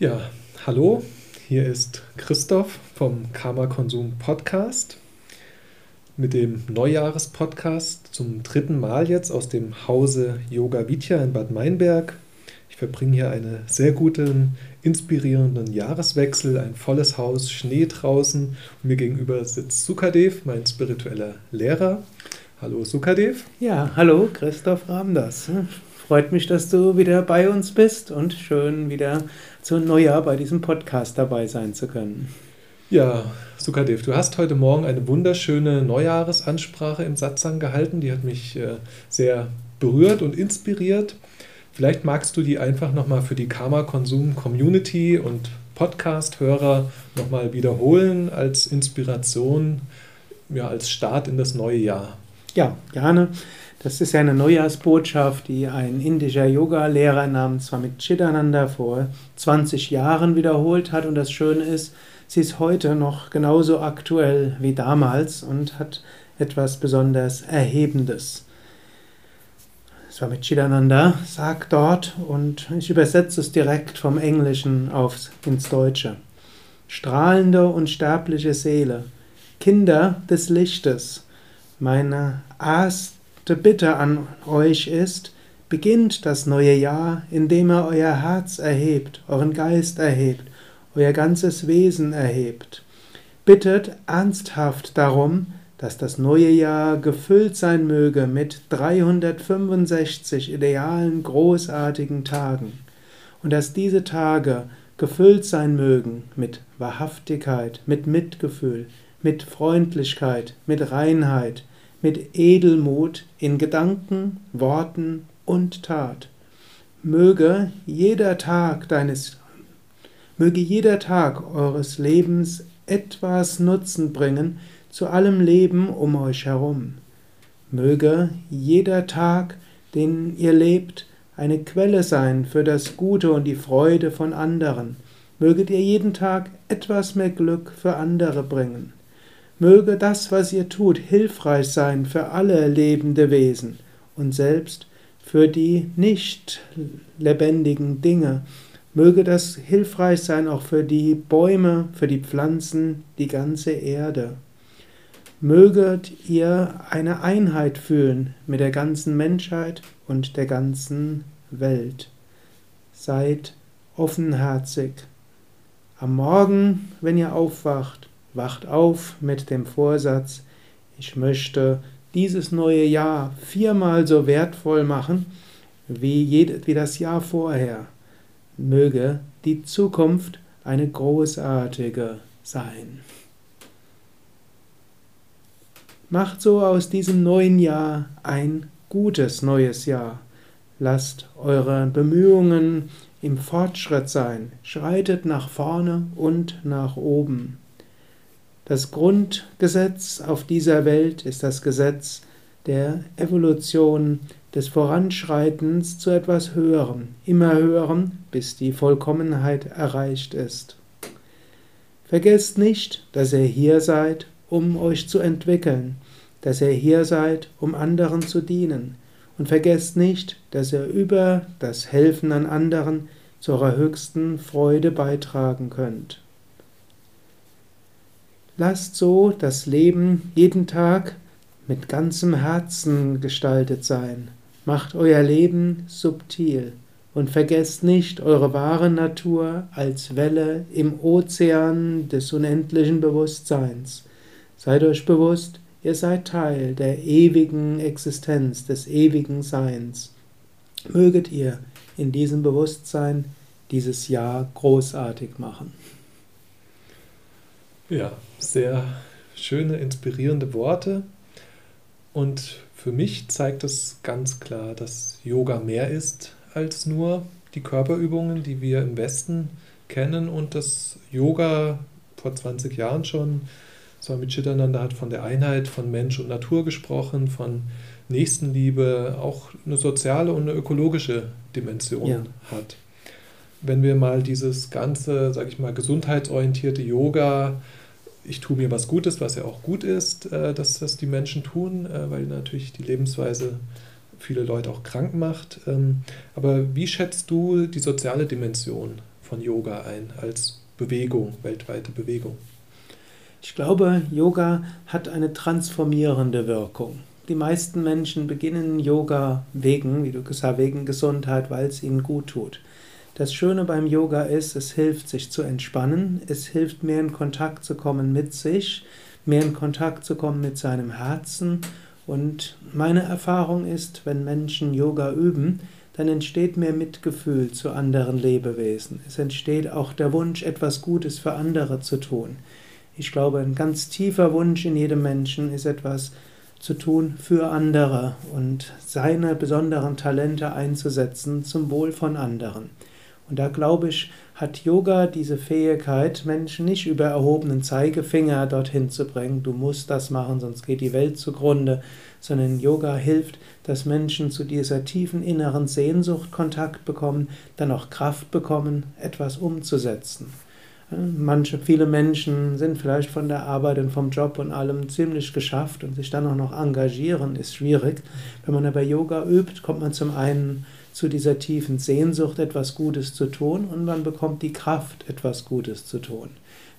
Ja, hallo, hier ist Christoph vom Karma Konsum Podcast mit dem Neujahrespodcast zum dritten Mal jetzt aus dem Hause Yoga Vidya in Bad Meinberg. Ich verbringe hier einen sehr guten, inspirierenden Jahreswechsel, ein volles Haus, Schnee draußen und mir gegenüber sitzt Sukadev, mein spiritueller Lehrer. Hallo Sukadev. Ja, hallo Christoph Ramdas. Freut mich, dass du wieder bei uns bist und schön wieder zu Neujahr bei diesem Podcast dabei sein zu können. Ja, Sukadev, du hast heute Morgen eine wunderschöne Neujahresansprache im Satsang gehalten. Die hat mich äh, sehr berührt und inspiriert. Vielleicht magst du die einfach nochmal für die Karma-Konsum-Community und Podcast-Hörer nochmal wiederholen als Inspiration, ja, als Start in das neue Jahr. Ja, gerne. Das ist eine Neujahrsbotschaft, die ein indischer Yoga-Lehrer namens Swami Chidananda vor 20 Jahren wiederholt hat. Und das Schöne ist, sie ist heute noch genauso aktuell wie damals und hat etwas besonders Erhebendes. Swami Chidananda sagt dort, und ich übersetze es direkt vom Englischen aufs, ins Deutsche. Strahlende und sterbliche Seele, Kinder des Lichtes, meine erste Bitte an euch ist, beginnt das neue Jahr, indem ihr euer Herz erhebt, euren Geist erhebt, euer ganzes Wesen erhebt. Bittet ernsthaft darum, dass das neue Jahr gefüllt sein möge mit 365 idealen, großartigen Tagen und dass diese Tage gefüllt sein mögen mit Wahrhaftigkeit, mit Mitgefühl, mit Freundlichkeit, mit Reinheit, mit Edelmut in Gedanken, Worten und Tat. Möge jeder Tag deines möge jeder Tag eures Lebens etwas Nutzen bringen zu allem Leben um euch herum. Möge jeder Tag, den ihr lebt, eine Quelle sein für das Gute und die Freude von anderen. Möget ihr jeden Tag etwas mehr Glück für andere bringen. Möge das, was ihr tut, hilfreich sein für alle lebende Wesen und selbst für die nicht lebendigen Dinge. Möge das hilfreich sein auch für die Bäume, für die Pflanzen, die ganze Erde. Möget ihr eine Einheit fühlen mit der ganzen Menschheit und der ganzen Welt. Seid offenherzig. Am Morgen, wenn ihr aufwacht, wacht auf mit dem Vorsatz, ich möchte dieses neue Jahr viermal so wertvoll machen wie, wie das Jahr vorher. Möge die Zukunft eine großartige sein. Macht so aus diesem neuen Jahr ein gutes neues Jahr. Lasst eure Bemühungen im Fortschritt sein. Schreitet nach vorne und nach oben. Das Grundgesetz auf dieser Welt ist das Gesetz der Evolution, des Voranschreitens zu etwas Höherem, immer Höherem, bis die Vollkommenheit erreicht ist. Vergesst nicht, dass ihr hier seid, um euch zu entwickeln, dass ihr hier seid, um anderen zu dienen. Und vergesst nicht, dass ihr über das Helfen an anderen zu eurer höchsten Freude beitragen könnt. Lasst so das Leben jeden Tag mit ganzem Herzen gestaltet sein. Macht euer Leben subtil und vergesst nicht eure wahre Natur als Welle im Ozean des unendlichen Bewusstseins. Seid euch bewusst, ihr seid Teil der ewigen Existenz, des ewigen Seins. Möget ihr in diesem Bewusstsein dieses Jahr großartig machen. Ja, sehr schöne, inspirierende Worte. Und für mich zeigt es ganz klar, dass Yoga mehr ist als nur die Körperübungen, die wir im Westen kennen und das Yoga vor 20 Jahren schon, Swami Chitananda hat von der Einheit von Mensch und Natur gesprochen, von Nächstenliebe, auch eine soziale und eine ökologische Dimension ja. hat. Wenn wir mal dieses ganze, sage ich mal, gesundheitsorientierte Yoga ich tue mir was Gutes, was ja auch gut ist, äh, dass das die Menschen tun, äh, weil natürlich die Lebensweise viele Leute auch krank macht. Ähm, aber wie schätzt du die soziale Dimension von Yoga ein als Bewegung, weltweite Bewegung? Ich glaube, Yoga hat eine transformierende Wirkung. Die meisten Menschen beginnen Yoga wegen, wie du gesagt hast, wegen Gesundheit, weil es ihnen gut tut. Das Schöne beim Yoga ist, es hilft sich zu entspannen, es hilft mehr in Kontakt zu kommen mit sich, mehr in Kontakt zu kommen mit seinem Herzen. Und meine Erfahrung ist, wenn Menschen Yoga üben, dann entsteht mehr Mitgefühl zu anderen Lebewesen. Es entsteht auch der Wunsch, etwas Gutes für andere zu tun. Ich glaube, ein ganz tiefer Wunsch in jedem Menschen ist etwas zu tun für andere und seine besonderen Talente einzusetzen zum Wohl von anderen. Und da glaube ich, hat Yoga diese Fähigkeit, Menschen nicht über erhobenen Zeigefinger dorthin zu bringen, du musst das machen, sonst geht die Welt zugrunde, sondern Yoga hilft, dass Menschen zu dieser tiefen inneren Sehnsucht Kontakt bekommen, dann auch Kraft bekommen, etwas umzusetzen. Manche, viele Menschen sind vielleicht von der Arbeit und vom Job und allem ziemlich geschafft und sich dann auch noch engagieren, ist schwierig. Wenn man aber Yoga übt, kommt man zum einen zu dieser tiefen Sehnsucht, etwas Gutes zu tun und man bekommt die Kraft, etwas Gutes zu tun.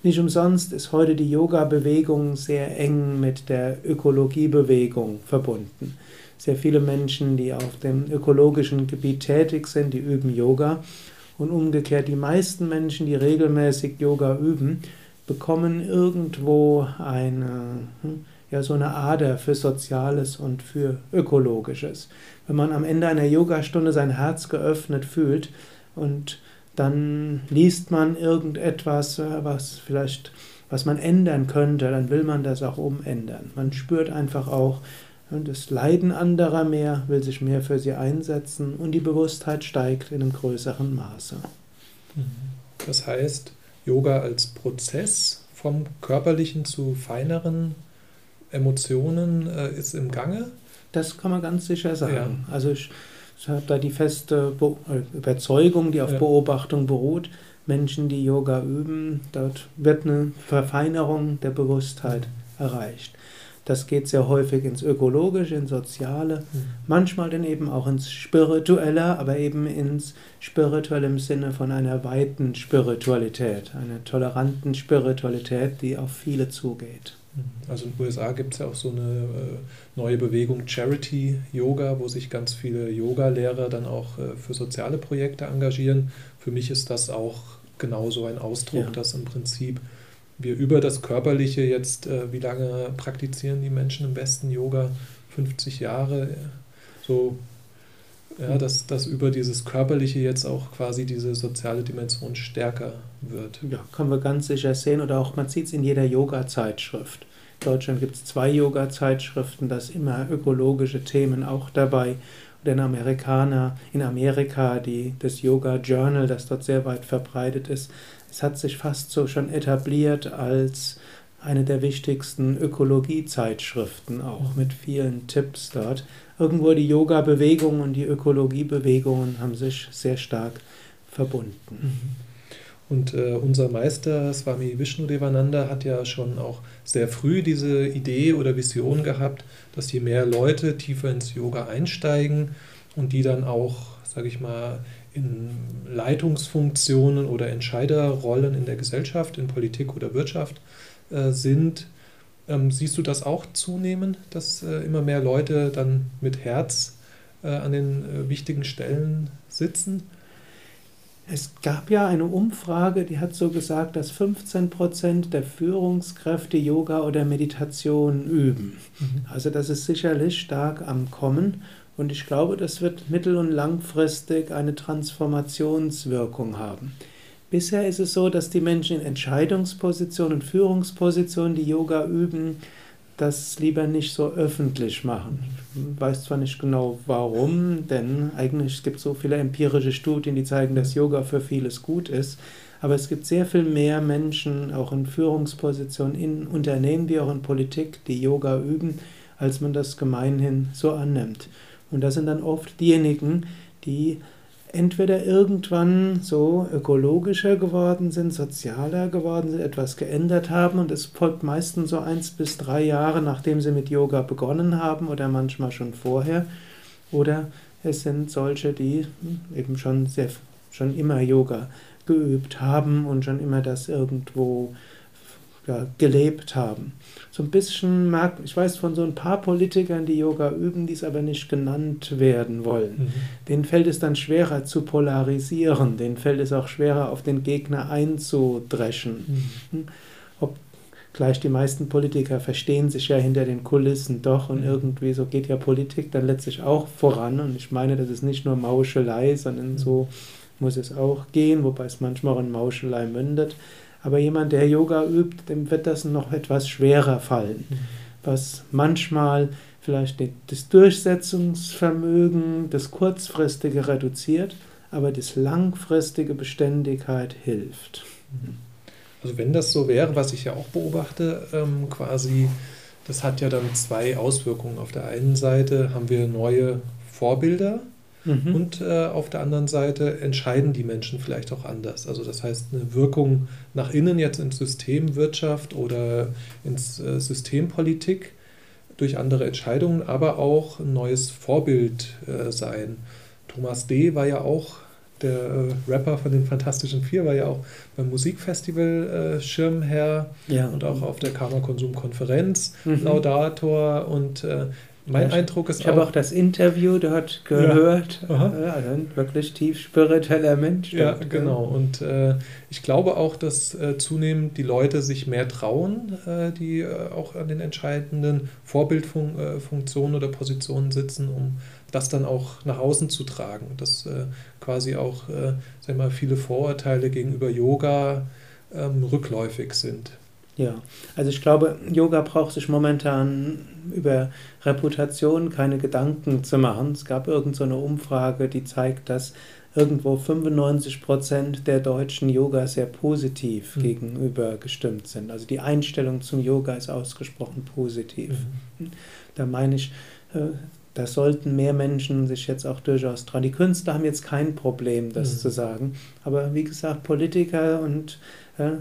Nicht umsonst ist heute die Yoga-Bewegung sehr eng mit der Ökologiebewegung verbunden. Sehr viele Menschen, die auf dem ökologischen Gebiet tätig sind, die üben Yoga. Und umgekehrt, die meisten Menschen, die regelmäßig Yoga üben, bekommen irgendwo eine, hm, ja, so eine Ader für Soziales und für Ökologisches. Wenn man am Ende einer Yogastunde sein Herz geöffnet fühlt und dann liest man irgendetwas, äh, was vielleicht, was man ändern könnte, dann will man das auch umändern. Man spürt einfach auch das Leiden anderer mehr, will sich mehr für sie einsetzen und die Bewusstheit steigt in einem größeren Maße. Mhm. Das heißt, Yoga als Prozess vom körperlichen zu feineren Emotionen äh, ist im Gange? Das kann man ganz sicher sagen. Ja. Also ich, ich habe da die feste Be äh, Überzeugung, die auf ja. Beobachtung beruht. Menschen, die Yoga üben, dort wird eine Verfeinerung der Bewusstheit erreicht. Das geht sehr häufig ins Ökologische, ins Soziale, mhm. manchmal dann eben auch ins Spirituelle, aber eben ins Spirituelle im Sinne von einer weiten Spiritualität, einer toleranten Spiritualität, die auf viele zugeht. Also in den USA gibt es ja auch so eine äh, neue Bewegung Charity Yoga, wo sich ganz viele Yoga-Lehrer dann auch äh, für soziale Projekte engagieren. Für mich ist das auch genauso ein Ausdruck, ja. dass im Prinzip wir über das Körperliche jetzt, äh, wie lange praktizieren die Menschen im Westen Yoga? 50 Jahre, so, ja, dass, dass über dieses Körperliche jetzt auch quasi diese soziale Dimension stärker wird. Ja, können wir ganz sicher sehen oder auch man sieht es in jeder Yoga-Zeitschrift. In Deutschland gibt es zwei Yoga-Zeitschriften, da sind immer ökologische Themen auch dabei. Oder in Amerikaner, in Amerika die, das Yoga Journal, das dort sehr weit verbreitet ist, es hat sich fast so schon etabliert als eine der wichtigsten Ökologiezeitschriften, auch mit vielen Tipps dort. Irgendwo die Yoga-Bewegung und die Ökologie-Bewegungen haben sich sehr stark verbunden. Mhm. Und äh, unser Meister Swami Vishnudevananda hat ja schon auch sehr früh diese Idee oder Vision gehabt, dass je mehr Leute tiefer ins Yoga einsteigen und die dann auch, sage ich mal, in Leitungsfunktionen oder Entscheiderrollen in der Gesellschaft, in Politik oder Wirtschaft äh, sind. Ähm, siehst du das auch zunehmen, dass äh, immer mehr Leute dann mit Herz äh, an den äh, wichtigen Stellen sitzen? Es gab ja eine Umfrage, die hat so gesagt, dass 15 Prozent der Führungskräfte Yoga oder Meditation üben. Mhm. Also das ist sicherlich stark am Kommen. Und ich glaube, das wird mittel- und langfristig eine Transformationswirkung haben. Bisher ist es so, dass die Menschen in Entscheidungspositionen und Führungspositionen, die Yoga üben, das lieber nicht so öffentlich machen. Ich weiß zwar nicht genau warum, denn eigentlich gibt es so viele empirische Studien, die zeigen, dass Yoga für vieles gut ist, aber es gibt sehr viel mehr Menschen, auch in Führungspositionen, in Unternehmen wie auch in Politik, die Yoga üben, als man das gemeinhin so annimmt. Und das sind dann oft diejenigen, die entweder irgendwann so ökologischer geworden sind, sozialer geworden sind, etwas geändert haben und es folgt meistens so eins bis drei Jahre, nachdem sie mit Yoga begonnen haben oder manchmal schon vorher. Oder es sind solche, die eben schon sehr, schon immer Yoga geübt haben und schon immer das irgendwo ja, gelebt haben. So ein bisschen merkt, ich weiß von so ein paar Politikern, die Yoga üben, die es aber nicht genannt werden wollen. Mhm. Denen fällt es dann schwerer zu polarisieren, denen fällt es auch schwerer, auf den Gegner einzudreschen. Mhm. Hm? Ob gleich die meisten Politiker verstehen sich ja hinter den Kulissen doch und mhm. irgendwie so geht ja Politik dann letztlich auch voran. Und ich meine, das ist nicht nur Mauschelei, sondern mhm. so muss es auch gehen, wobei es manchmal auch in Mauschelei mündet. Aber jemand, der Yoga übt, dem wird das noch etwas schwerer fallen. Mhm. Was manchmal vielleicht das Durchsetzungsvermögen, das kurzfristige reduziert, aber das langfristige Beständigkeit hilft. Mhm. Also wenn das so wäre, was ich ja auch beobachte, ähm, quasi, das hat ja dann zwei Auswirkungen. Auf der einen Seite haben wir neue Vorbilder, Mhm. Und äh, auf der anderen Seite entscheiden die Menschen vielleicht auch anders. Also das heißt, eine Wirkung nach innen jetzt in Systemwirtschaft oder ins äh, Systempolitik durch andere Entscheidungen, aber auch ein neues Vorbild äh, sein. Thomas D. war ja auch der äh, Rapper von den Fantastischen Vier, war ja auch beim Musikfestival äh, Schirmherr ja. und auch auf der Karma Konsum Konferenz mhm. Laudator und äh, mein ja, Eindruck ist ich auch. Ich habe auch das Interview dort gehört. Ja. Also ein wirklich tief spiritueller Mensch. Ja, dort, genau. Und äh, ich glaube auch, dass äh, zunehmend die Leute sich mehr trauen, äh, die äh, auch an den entscheidenden Vorbildfunktionen oder Positionen sitzen, um das dann auch nach außen zu tragen. Dass äh, quasi auch äh, sag mal, viele Vorurteile gegenüber Yoga ähm, rückläufig sind. Ja, also ich glaube, Yoga braucht sich momentan über Reputation keine Gedanken zu machen. Es gab irgendeine so Umfrage, die zeigt, dass irgendwo 95 Prozent der Deutschen Yoga sehr positiv mhm. gegenüber gestimmt sind. Also die Einstellung zum Yoga ist ausgesprochen positiv. Mhm. Da meine ich, äh, da sollten mehr Menschen sich jetzt auch durchaus trauen. Die Künstler haben jetzt kein Problem, das mhm. zu sagen. Aber wie gesagt, Politiker und äh,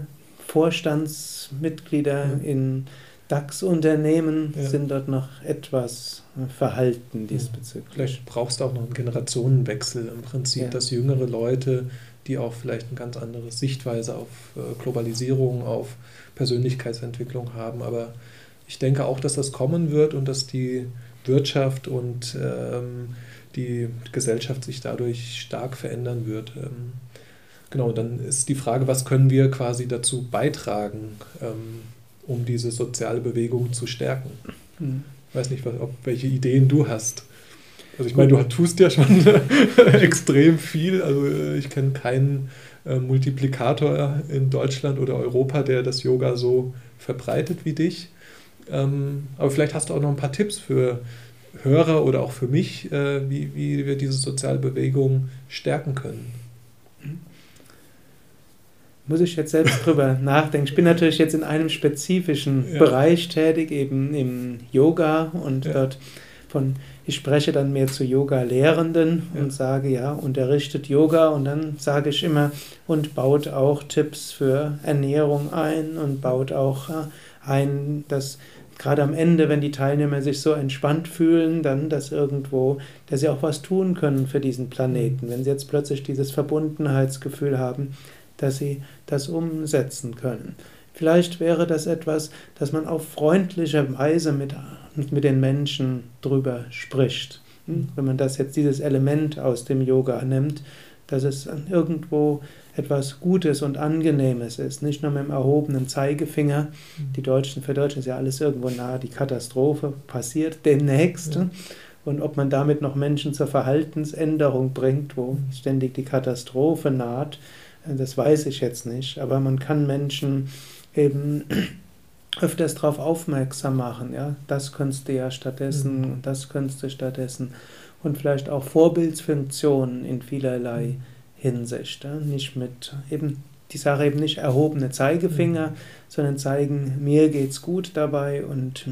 Vorstandsmitglieder mhm. in DAX-Unternehmen ja. sind dort noch etwas verhalten diesbezüglich. Vielleicht brauchst du auch noch einen Generationenwechsel im Prinzip, ja. dass jüngere Leute, die auch vielleicht eine ganz andere Sichtweise auf äh, Globalisierung, auf Persönlichkeitsentwicklung haben. Aber ich denke auch, dass das kommen wird und dass die Wirtschaft und ähm, die Gesellschaft sich dadurch stark verändern wird. Ähm, genau, dann ist die Frage, was können wir quasi dazu beitragen? Ähm, um diese soziale Bewegung zu stärken. Mhm. Ich weiß nicht, was, ob, welche Ideen du hast. Also ich meine, du tust ja schon extrem viel. Also äh, ich kenne keinen äh, Multiplikator in Deutschland oder Europa, der das Yoga so verbreitet wie dich. Ähm, aber vielleicht hast du auch noch ein paar Tipps für Hörer oder auch für mich, äh, wie, wie wir diese soziale Bewegung stärken können muss ich jetzt selbst drüber nachdenken. Ich bin natürlich jetzt in einem spezifischen ja. Bereich tätig, eben im Yoga und ja. dort von, ich spreche dann mehr zu Yoga-Lehrenden ja. und sage, ja, unterrichtet Yoga und dann sage ich immer und baut auch Tipps für Ernährung ein und baut auch äh, ein, dass gerade am Ende, wenn die Teilnehmer sich so entspannt fühlen, dann, dass irgendwo, dass sie auch was tun können für diesen Planeten. Mhm. Wenn sie jetzt plötzlich dieses Verbundenheitsgefühl haben, dass sie das umsetzen können. Vielleicht wäre das etwas, dass man auf freundliche Weise mit, mit den Menschen drüber spricht. Hm? Wenn man das jetzt dieses Element aus dem Yoga nimmt, dass es irgendwo etwas Gutes und Angenehmes ist, nicht nur mit dem erhobenen Zeigefinger. Die Deutschen, für Deutschen ist ja alles irgendwo nahe, die Katastrophe passiert demnächst. Ja. Und ob man damit noch Menschen zur Verhaltensänderung bringt, wo ständig die Katastrophe naht, das weiß ich jetzt nicht, aber man kann Menschen eben öfters darauf aufmerksam machen, ja, das könntest du ja stattdessen mhm. und das könntest du stattdessen und vielleicht auch Vorbildsfunktionen in vielerlei mhm. Hinsicht, ja? nicht mit eben die Sache eben nicht erhobene Zeigefinger, mhm. sondern zeigen, mir geht's gut dabei und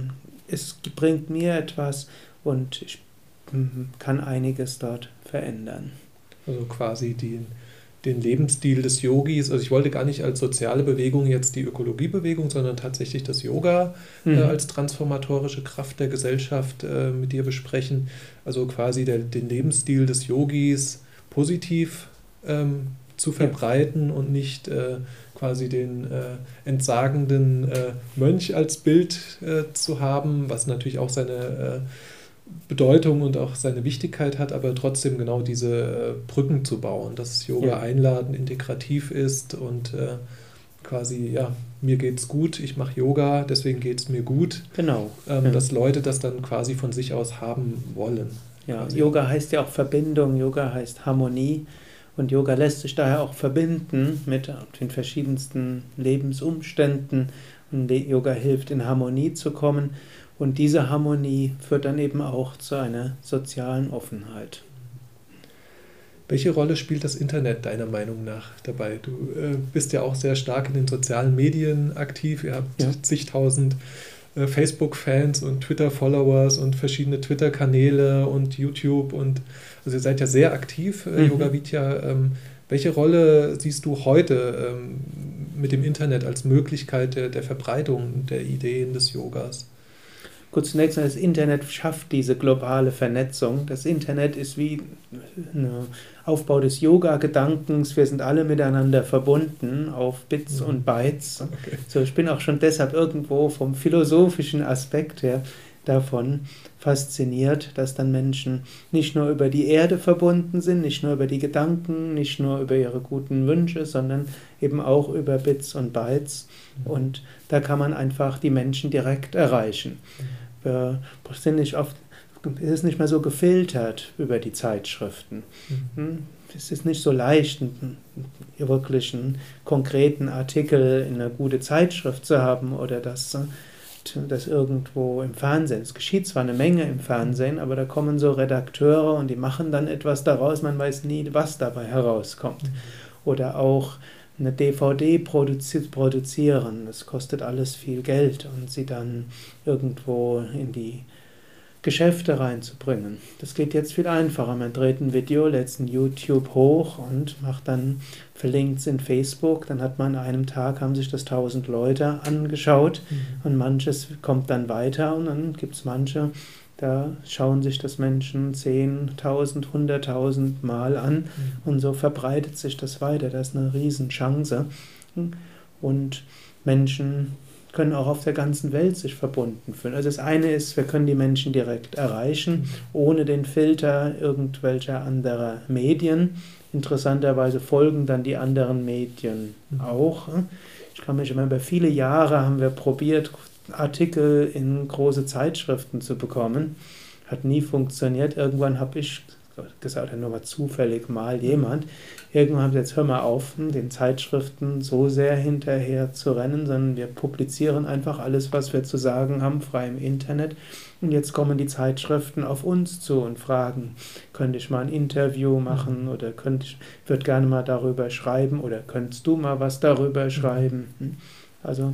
es bringt mir etwas und ich kann einiges dort verändern. Also quasi die den Lebensstil des Yogis. Also ich wollte gar nicht als soziale Bewegung jetzt die Ökologiebewegung, sondern tatsächlich das Yoga äh, mhm. äh, als transformatorische Kraft der Gesellschaft äh, mit dir besprechen. Also quasi der, den Lebensstil des Yogis positiv ähm, zu verbreiten ja. und nicht äh, quasi den äh, entsagenden äh, Mönch als Bild äh, zu haben, was natürlich auch seine äh, Bedeutung und auch seine Wichtigkeit hat, aber trotzdem genau diese äh, Brücken zu bauen, dass Yoga ja. einladend, integrativ ist und äh, quasi, ja, mir geht's gut, ich mache Yoga, deswegen geht es mir gut. Genau. Ähm, ja. Dass Leute das dann quasi von sich aus haben wollen. Ja, quasi. Yoga heißt ja auch Verbindung, Yoga heißt Harmonie. Und Yoga lässt sich daher auch verbinden mit den verschiedensten Lebensumständen. Und Yoga hilft, in Harmonie zu kommen. Und diese Harmonie führt dann eben auch zu einer sozialen Offenheit. Welche Rolle spielt das Internet deiner Meinung nach dabei? Du äh, bist ja auch sehr stark in den sozialen Medien aktiv. Ihr habt ja. zigtausend äh, Facebook-Fans und Twitter-Followers und verschiedene Twitter-Kanäle und YouTube und also ihr seid ja sehr aktiv, äh, mhm. Yoga Vidya. Ähm, welche Rolle siehst du heute ähm, mit dem Internet als Möglichkeit der, der Verbreitung der Ideen des Yogas? Gut, zunächst mal, das Internet schafft diese globale Vernetzung. Das Internet ist wie ein Aufbau des Yoga-Gedankens. Wir sind alle miteinander verbunden auf Bits mhm. und Bytes. Okay. So, ich bin auch schon deshalb irgendwo vom philosophischen Aspekt her davon fasziniert, dass dann Menschen nicht nur über die Erde verbunden sind, nicht nur über die Gedanken, nicht nur über ihre guten Wünsche, sondern eben auch über Bits und Bytes. Mhm. Und da kann man einfach die Menschen direkt erreichen. Wir sind nicht oft, es ist nicht mehr so gefiltert über die Zeitschriften. Mhm. Hm? Es ist nicht so leicht, einen, wirklich einen konkreten Artikel in einer gute Zeitschrift zu haben oder das, das irgendwo im Fernsehen. Es geschieht zwar eine Menge im Fernsehen, aber da kommen so Redakteure und die machen dann etwas daraus, man weiß nie, was dabei herauskommt. Mhm. Oder auch eine DVD produzieren. Das kostet alles viel Geld und sie dann irgendwo in die Geschäfte reinzubringen. Das geht jetzt viel einfacher. Man dreht ein Video, lädt es in YouTube hoch und macht dann, verlinkt es in Facebook. Dann hat man an einem Tag, haben sich das tausend Leute angeschaut mhm. und manches kommt dann weiter und dann gibt es manche, da schauen sich das Menschen 10.000, 100.000 Mal an mhm. und so verbreitet sich das weiter. Das ist eine Riesenchance. Und Menschen können auch auf der ganzen Welt sich verbunden fühlen. Also das eine ist, wir können die Menschen direkt erreichen, ohne den Filter irgendwelcher anderer Medien. Interessanterweise folgen dann die anderen Medien mhm. auch. Ich kann mich immer über viele Jahre haben wir probiert, Artikel in große Zeitschriften zu bekommen. Hat nie funktioniert. Irgendwann habe ich gesagt, nur mal zufällig mal jemand. Irgendwann haben sie jetzt, hör mal auf, den Zeitschriften so sehr hinterher zu rennen, sondern wir publizieren einfach alles, was wir zu sagen haben, frei im Internet. Und jetzt kommen die Zeitschriften auf uns zu und fragen, könnte ich mal ein Interview machen oder könnte ich, würde gerne mal darüber schreiben oder könntest du mal was darüber schreiben? Also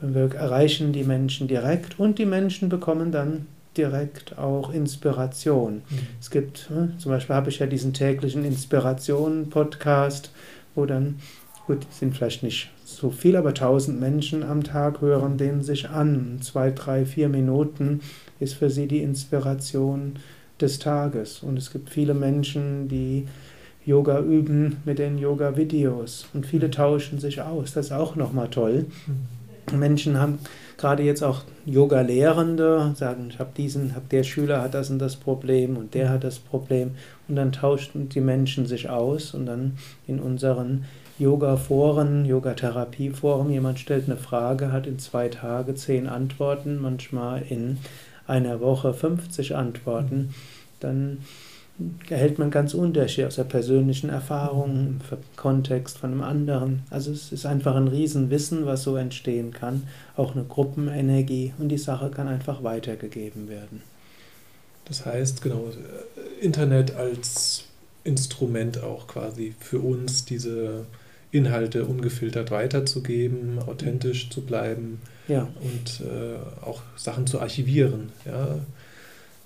wir erreichen die Menschen direkt und die Menschen bekommen dann direkt auch Inspiration. Mhm. Es gibt, ne, zum Beispiel habe ich ja diesen täglichen Inspirationen-Podcast, wo dann, gut, sind vielleicht nicht so viel, aber tausend Menschen am Tag hören den sich an. Zwei, drei, vier Minuten ist für sie die Inspiration des Tages. Und es gibt viele Menschen, die Yoga üben mit den Yoga-Videos und viele mhm. tauschen sich aus. Das ist auch nochmal toll. Mhm. Menschen haben gerade jetzt auch Yoga-Lehrende, sagen, ich habe diesen, hab der Schüler hat das und das Problem und der hat das Problem. Und dann tauschten die Menschen sich aus und dann in unseren Yoga-Foren, Yoga-Therapie-Foren, jemand stellt eine Frage, hat in zwei Tagen zehn Antworten, manchmal in einer Woche 50 Antworten, dann erhält man ganz Unterschied aus der persönlichen Erfahrung, im Kontext von einem anderen. Also es ist einfach ein Riesenwissen, was so entstehen kann, auch eine Gruppenenergie und die Sache kann einfach weitergegeben werden. Das heißt, genau, Internet als Instrument auch quasi für uns, diese Inhalte ungefiltert weiterzugeben, authentisch zu bleiben ja. und äh, auch Sachen zu archivieren. Ja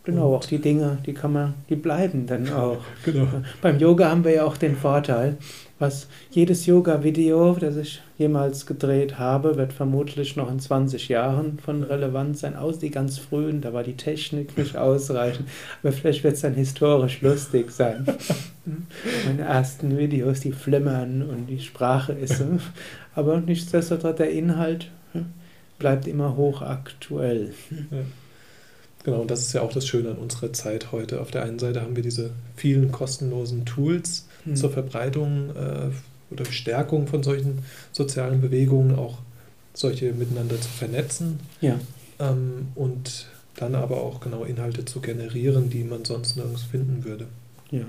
Genau, auch die Dinge, die kann man, die bleiben dann auch. Genau. Beim Yoga haben wir ja auch den Vorteil, was jedes Yoga-Video, das ich jemals gedreht habe, wird vermutlich noch in 20 Jahren von Relevanz sein. Aus die ganz frühen, da war die Technik nicht ausreichend, aber vielleicht wird es dann historisch lustig sein. Meine ersten Videos, die flimmern und die Sprache ist, aber nichtsdestotrotz der Inhalt bleibt immer hochaktuell. Ja. Genau, und das ist ja auch das Schöne an unserer Zeit heute. Auf der einen Seite haben wir diese vielen kostenlosen Tools mhm. zur Verbreitung äh, oder Stärkung von solchen sozialen Bewegungen, auch solche miteinander zu vernetzen. Ja. Ähm, und dann aber auch genau Inhalte zu generieren, die man sonst nirgends finden würde. Ja,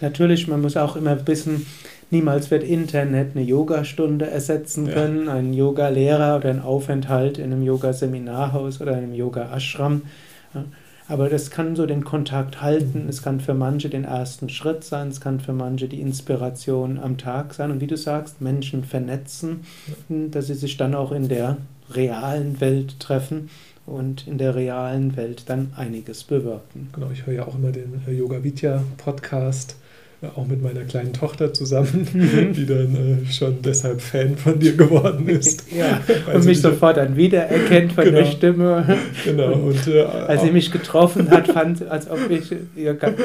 natürlich, man muss auch immer wissen, niemals wird Internet eine Yogastunde ersetzen können, ja. einen Yoga-Lehrer oder einen Aufenthalt in einem Yoga-Seminarhaus oder einem Yoga-Ashram. Aber das kann so den Kontakt halten, es kann für manche den ersten Schritt sein, es kann für manche die Inspiration am Tag sein. Und wie du sagst, Menschen vernetzen, dass sie sich dann auch in der realen Welt treffen und in der realen Welt dann einiges bewirken. Genau, ich höre ja auch immer den Yoga Vidya Podcast auch mit meiner kleinen Tochter zusammen, mhm. die dann äh, schon deshalb Fan von dir geworden ist. ja, und mich sofort dann wiedererkennt von genau, der Stimme. Genau. Und, äh, als sie mich getroffen hat, fand als ob ich ihr ganz,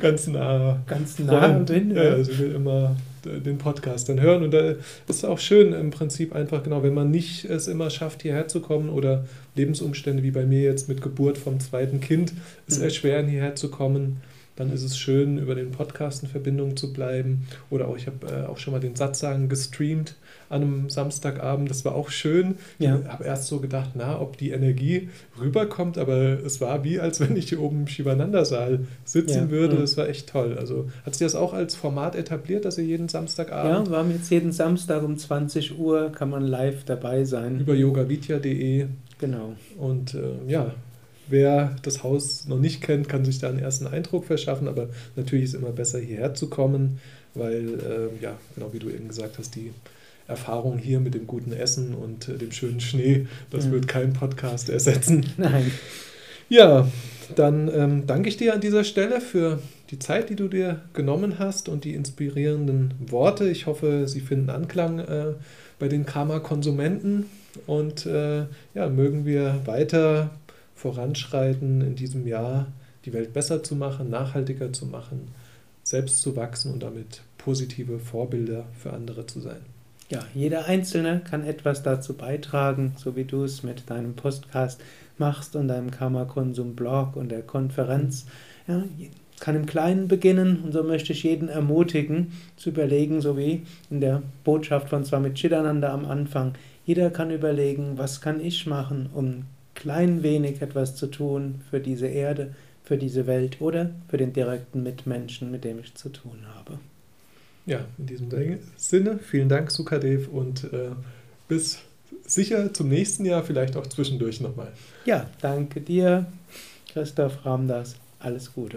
ganz nah, ganz nah bin. Ja, sie will immer den Podcast dann hören und da ist auch schön im Prinzip einfach genau, wenn man nicht es immer schafft hierher zu kommen oder Lebensumstände wie bei mir jetzt mit Geburt vom zweiten Kind es mhm. erschweren hierher zu kommen, dann ist es schön, über den Podcast in Verbindung zu bleiben. Oder auch, ich habe äh, auch schon mal den Satzsagen gestreamt an einem Samstagabend. Das war auch schön. Ja. Ich habe erst so gedacht, na, ob die Energie rüberkommt, aber es war wie, als wenn ich hier oben im Shivananda-Saal sitzen ja. würde. Das war echt toll. Also hat sich das auch als Format etabliert, dass ihr jeden Samstagabend. Ja, wir haben jetzt jeden Samstag um 20 Uhr, kann man live dabei sein. Über yogavidya.de. Genau. Und äh, ja, Wer das Haus noch nicht kennt, kann sich da einen ersten Eindruck verschaffen, aber natürlich ist es immer besser, hierher zu kommen, weil, äh, ja, genau wie du eben gesagt hast, die Erfahrung hier mit dem guten Essen und äh, dem schönen Schnee, das ja. wird kein Podcast ersetzen. Nein. Ja, dann ähm, danke ich dir an dieser Stelle für die Zeit, die du dir genommen hast und die inspirierenden Worte. Ich hoffe, sie finden Anklang äh, bei den Karma-Konsumenten und äh, ja, mögen wir weiter voranschreiten in diesem Jahr, die Welt besser zu machen, nachhaltiger zu machen, selbst zu wachsen und damit positive Vorbilder für andere zu sein. Ja, jeder Einzelne kann etwas dazu beitragen, so wie du es mit deinem Podcast machst und deinem Karma-Konsum-Blog und der Konferenz. Ja, kann im Kleinen beginnen und so möchte ich jeden ermutigen, zu überlegen, so wie in der Botschaft von Swami Chidananda am Anfang. Jeder kann überlegen, was kann ich machen, um klein wenig etwas zu tun für diese Erde, für diese Welt oder für den direkten Mitmenschen, mit dem ich zu tun habe. Ja, in diesem Sinne, vielen Dank, Sukadev, und äh, bis sicher zum nächsten Jahr, vielleicht auch zwischendurch nochmal. Ja, danke dir, Christoph Ramdas. Alles Gute.